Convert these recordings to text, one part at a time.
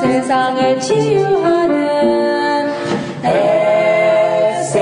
세상을 치유하는 SLC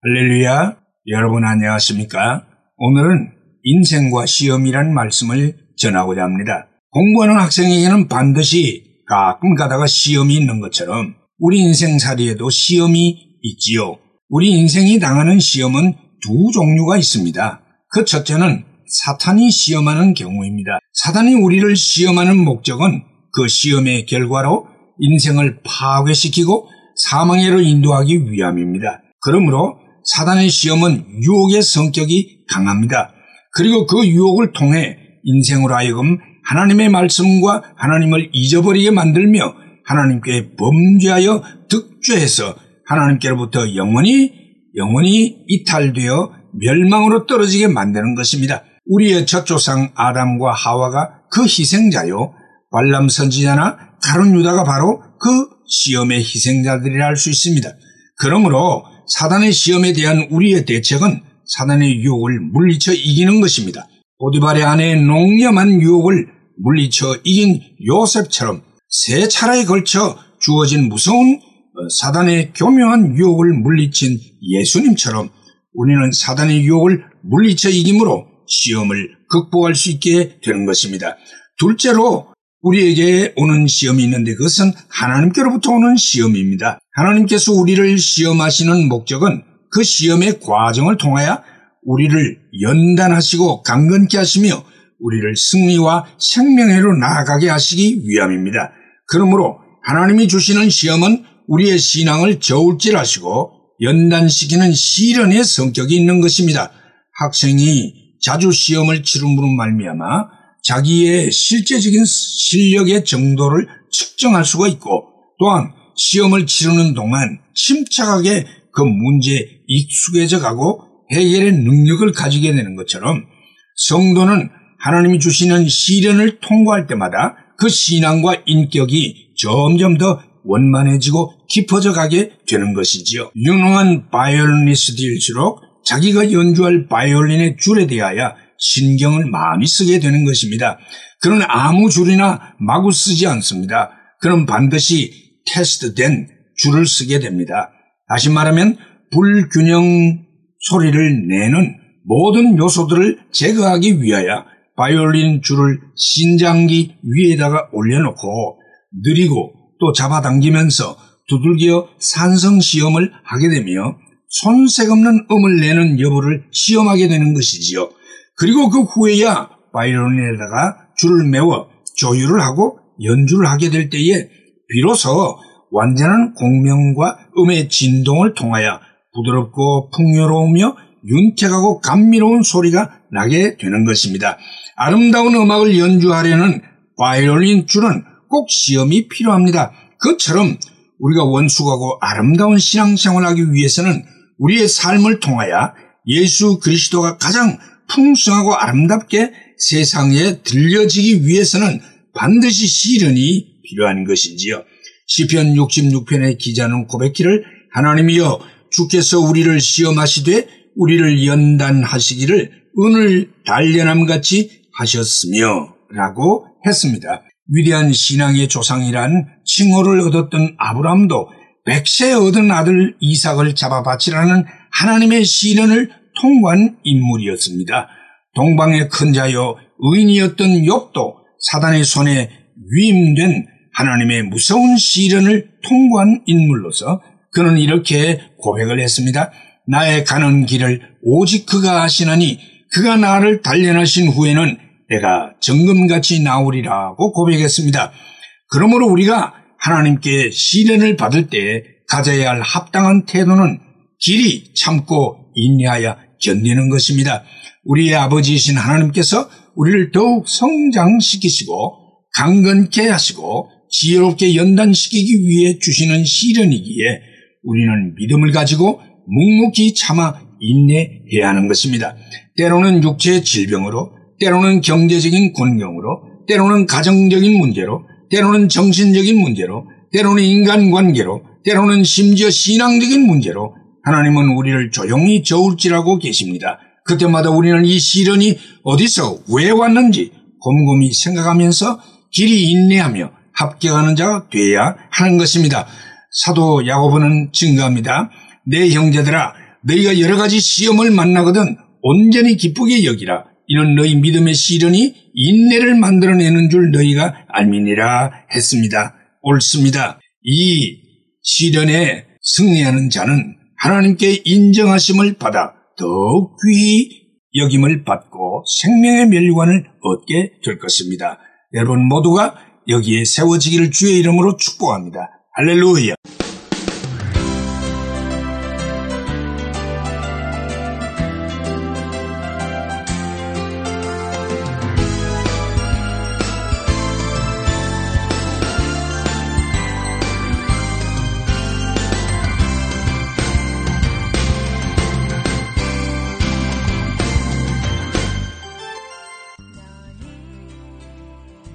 할렐루야. 여러분 안녕하십니까? 오늘은 인생과 시험이란 말씀을 전하고자 합니다. 공부하는 학생에게는 반드시 가끔 가다가 시험이 있는 것처럼 우리 인생살이에도 시험이 있지요. 우리 인생이 당하는 시험은 두 종류가 있습니다. 그 첫째는 사탄이 시험하는 경우입니다. 사탄이 우리를 시험하는 목적은 그 시험의 결과로 인생을 파괴시키고 사망해로 인도하기 위함입니다. 그러므로 사단의 시험은 유혹의 성격이 강합니다. 그리고 그 유혹을 통해 인생으로 하여금 하나님의 말씀과 하나님을 잊어버리게 만들며 하나님께 범죄하여 득죄해서 하나님께로부터 영원히 영원히 이탈되어 멸망으로 떨어지게 만드는 것입니다. 우리의 젖조상 아담과 하와가 그 희생자요 발람 선지자나 가론 유다가 바로 그 시험의 희생자들이라 할 수 있습니다. 그러므로 사단의 시험에 대한 우리의 대책은 사단의 유혹을 물리쳐 이기는 것입니다. 보디발의 아내의 농염한 유혹을 물리쳐 이긴 요셉처럼 세 차례에 걸쳐 주어진 무서운 사단의 교묘한 유혹을 물리친 예수님처럼 우리는 사단의 유혹을 물리쳐 이김으로 시험을 극복할 수 있게 되는 것입니다. 둘째로 우리에게 오는 시험이 있는데 그것은 하나님께로부터 오는 시험입니다. 하나님께서 우리를 시험하시는 목적은 그 시험의 과정을 통하여 우리를 연단하시고 강건케 하시며 우리를 승리와 생명회로 나아가게 하시기 위함입니다. 그러므로 하나님이 주시는 시험은 우리의 신앙을 저울질하시고 연단시키는 시련의 성격이 있는 것입니다. 학생이 자주 시험을 치름으로 말미암아 자기의 실제적인 실력의 정도를 측정할 수가 있고 또한 시험을 치르는 동안 침착하게 그 문제에 익숙해져 가고 해결의 능력을 가지게 되는 것처럼 성도는 하나님이 주시는 시련을 통과할 때마다 그 신앙과 인격이 점점 더 원만해지고 깊어져 가게 되는 것이지요. 유능한 바이올리니스트일수록 자기가 연주할 바이올린의 줄에 대하여 신경을 많이 쓰게 되는 것입니다. 그는 아무 줄이나 마구 쓰지 않습니다. 그는 반드시 테스트된 줄을 쓰게 됩니다. 다시 말하면 불균형 소리를 내는 모든 요소들을 제거하기 위하여 바이올린 줄을 신장기 위에다가 올려놓고 느리고 또 잡아당기면서 두들겨 산성 시험을 하게 되며 손색 없는 음을 내는 여부를 시험하게 되는 것이지요. 그리고 그 후에야 바이올린에다가 줄을 메워 조율을 하고 연주를 하게 될 때에 비로소 완전한 공명과 음의 진동을 통하여 부드럽고 풍요로우며 윤택하고 감미로운 소리가 나게 되는 것입니다. 아름다운 음악을 연주하려는 바이올린 줄은 꼭 시험이 필요합니다. 그처럼 우리가 원숙하고 아름다운 신앙생활을 하기 위해서는 우리의 삶을 통하여 예수 그리스도가 가장 풍성하고 아름답게 세상에 들려지기 위해서는 반드시 시련이 필요한 것이지요. 시편 66편의 기자는 고백기를 하나님이여 주께서 우리를 시험하시되 우리를 연단하시기를 은을 단련함같이 하셨으며 라고 했습니다. 위대한 신앙의 조상이란 칭호를 얻었던 아브라함도 백세 얻은 아들 이삭을 잡아 바치라는 하나님의 시련을 통과한 인물이었습니다. 동방의 큰 자여 의인이었던 욥도 사단의 손에 위임된 하나님의 무서운 시련을 통과한 인물로서 그는 이렇게 고백을 했습니다. 나의 가는 길을 오직 그가 아시나니 그가 나를 단련하신 후에는 내가 정금같이 나오리라고 고백했습니다. 그러므로 우리가 하나님께 시련을 받을 때 가져야 할 합당한 태도는 길이 참고 인내하여 견디는 것입니다. 우리의 아버지이신 하나님께서 우리를 더욱 성장시키시고 강건케 하시고 지혜롭게 연단시키기 위해 주시는 시련이기에 우리는 믿음을 가지고 묵묵히 참아 인내해야 하는 것입니다. 때로는 육체의 질병으로, 때로는 경제적인 곤경으로, 때로는 가정적인 문제로, 때로는 정신적인 문제로, 때로는 인간관계로, 때로는 심지어 신앙적인 문제로 하나님은 우리를 조용히 저울질하고 계십니다. 그때마다 우리는 이 시련이 어디서 왜 왔는지 곰곰이 생각하면서 길이 인내하며 합격하는 자가 돼야 하는 것입니다. 사도 야고보는 증거합니다. 내 형제들아 너희가 여러 가지 시험을 만나거든 온전히 기쁘게 여기라. 이는 너희 믿음의 시련이 인내를 만들어내는 줄 너희가 알미니라 했습니다. 옳습니다. 이 시련에 승리하는 자는 하나님께 인정하심을 받아 더욱 귀히 여김을 받고 생명의 멸관을 얻게 될 것입니다. 여러분 모두가 여기에 세워지기를 주의 이름으로 축복합니다. 할렐루야.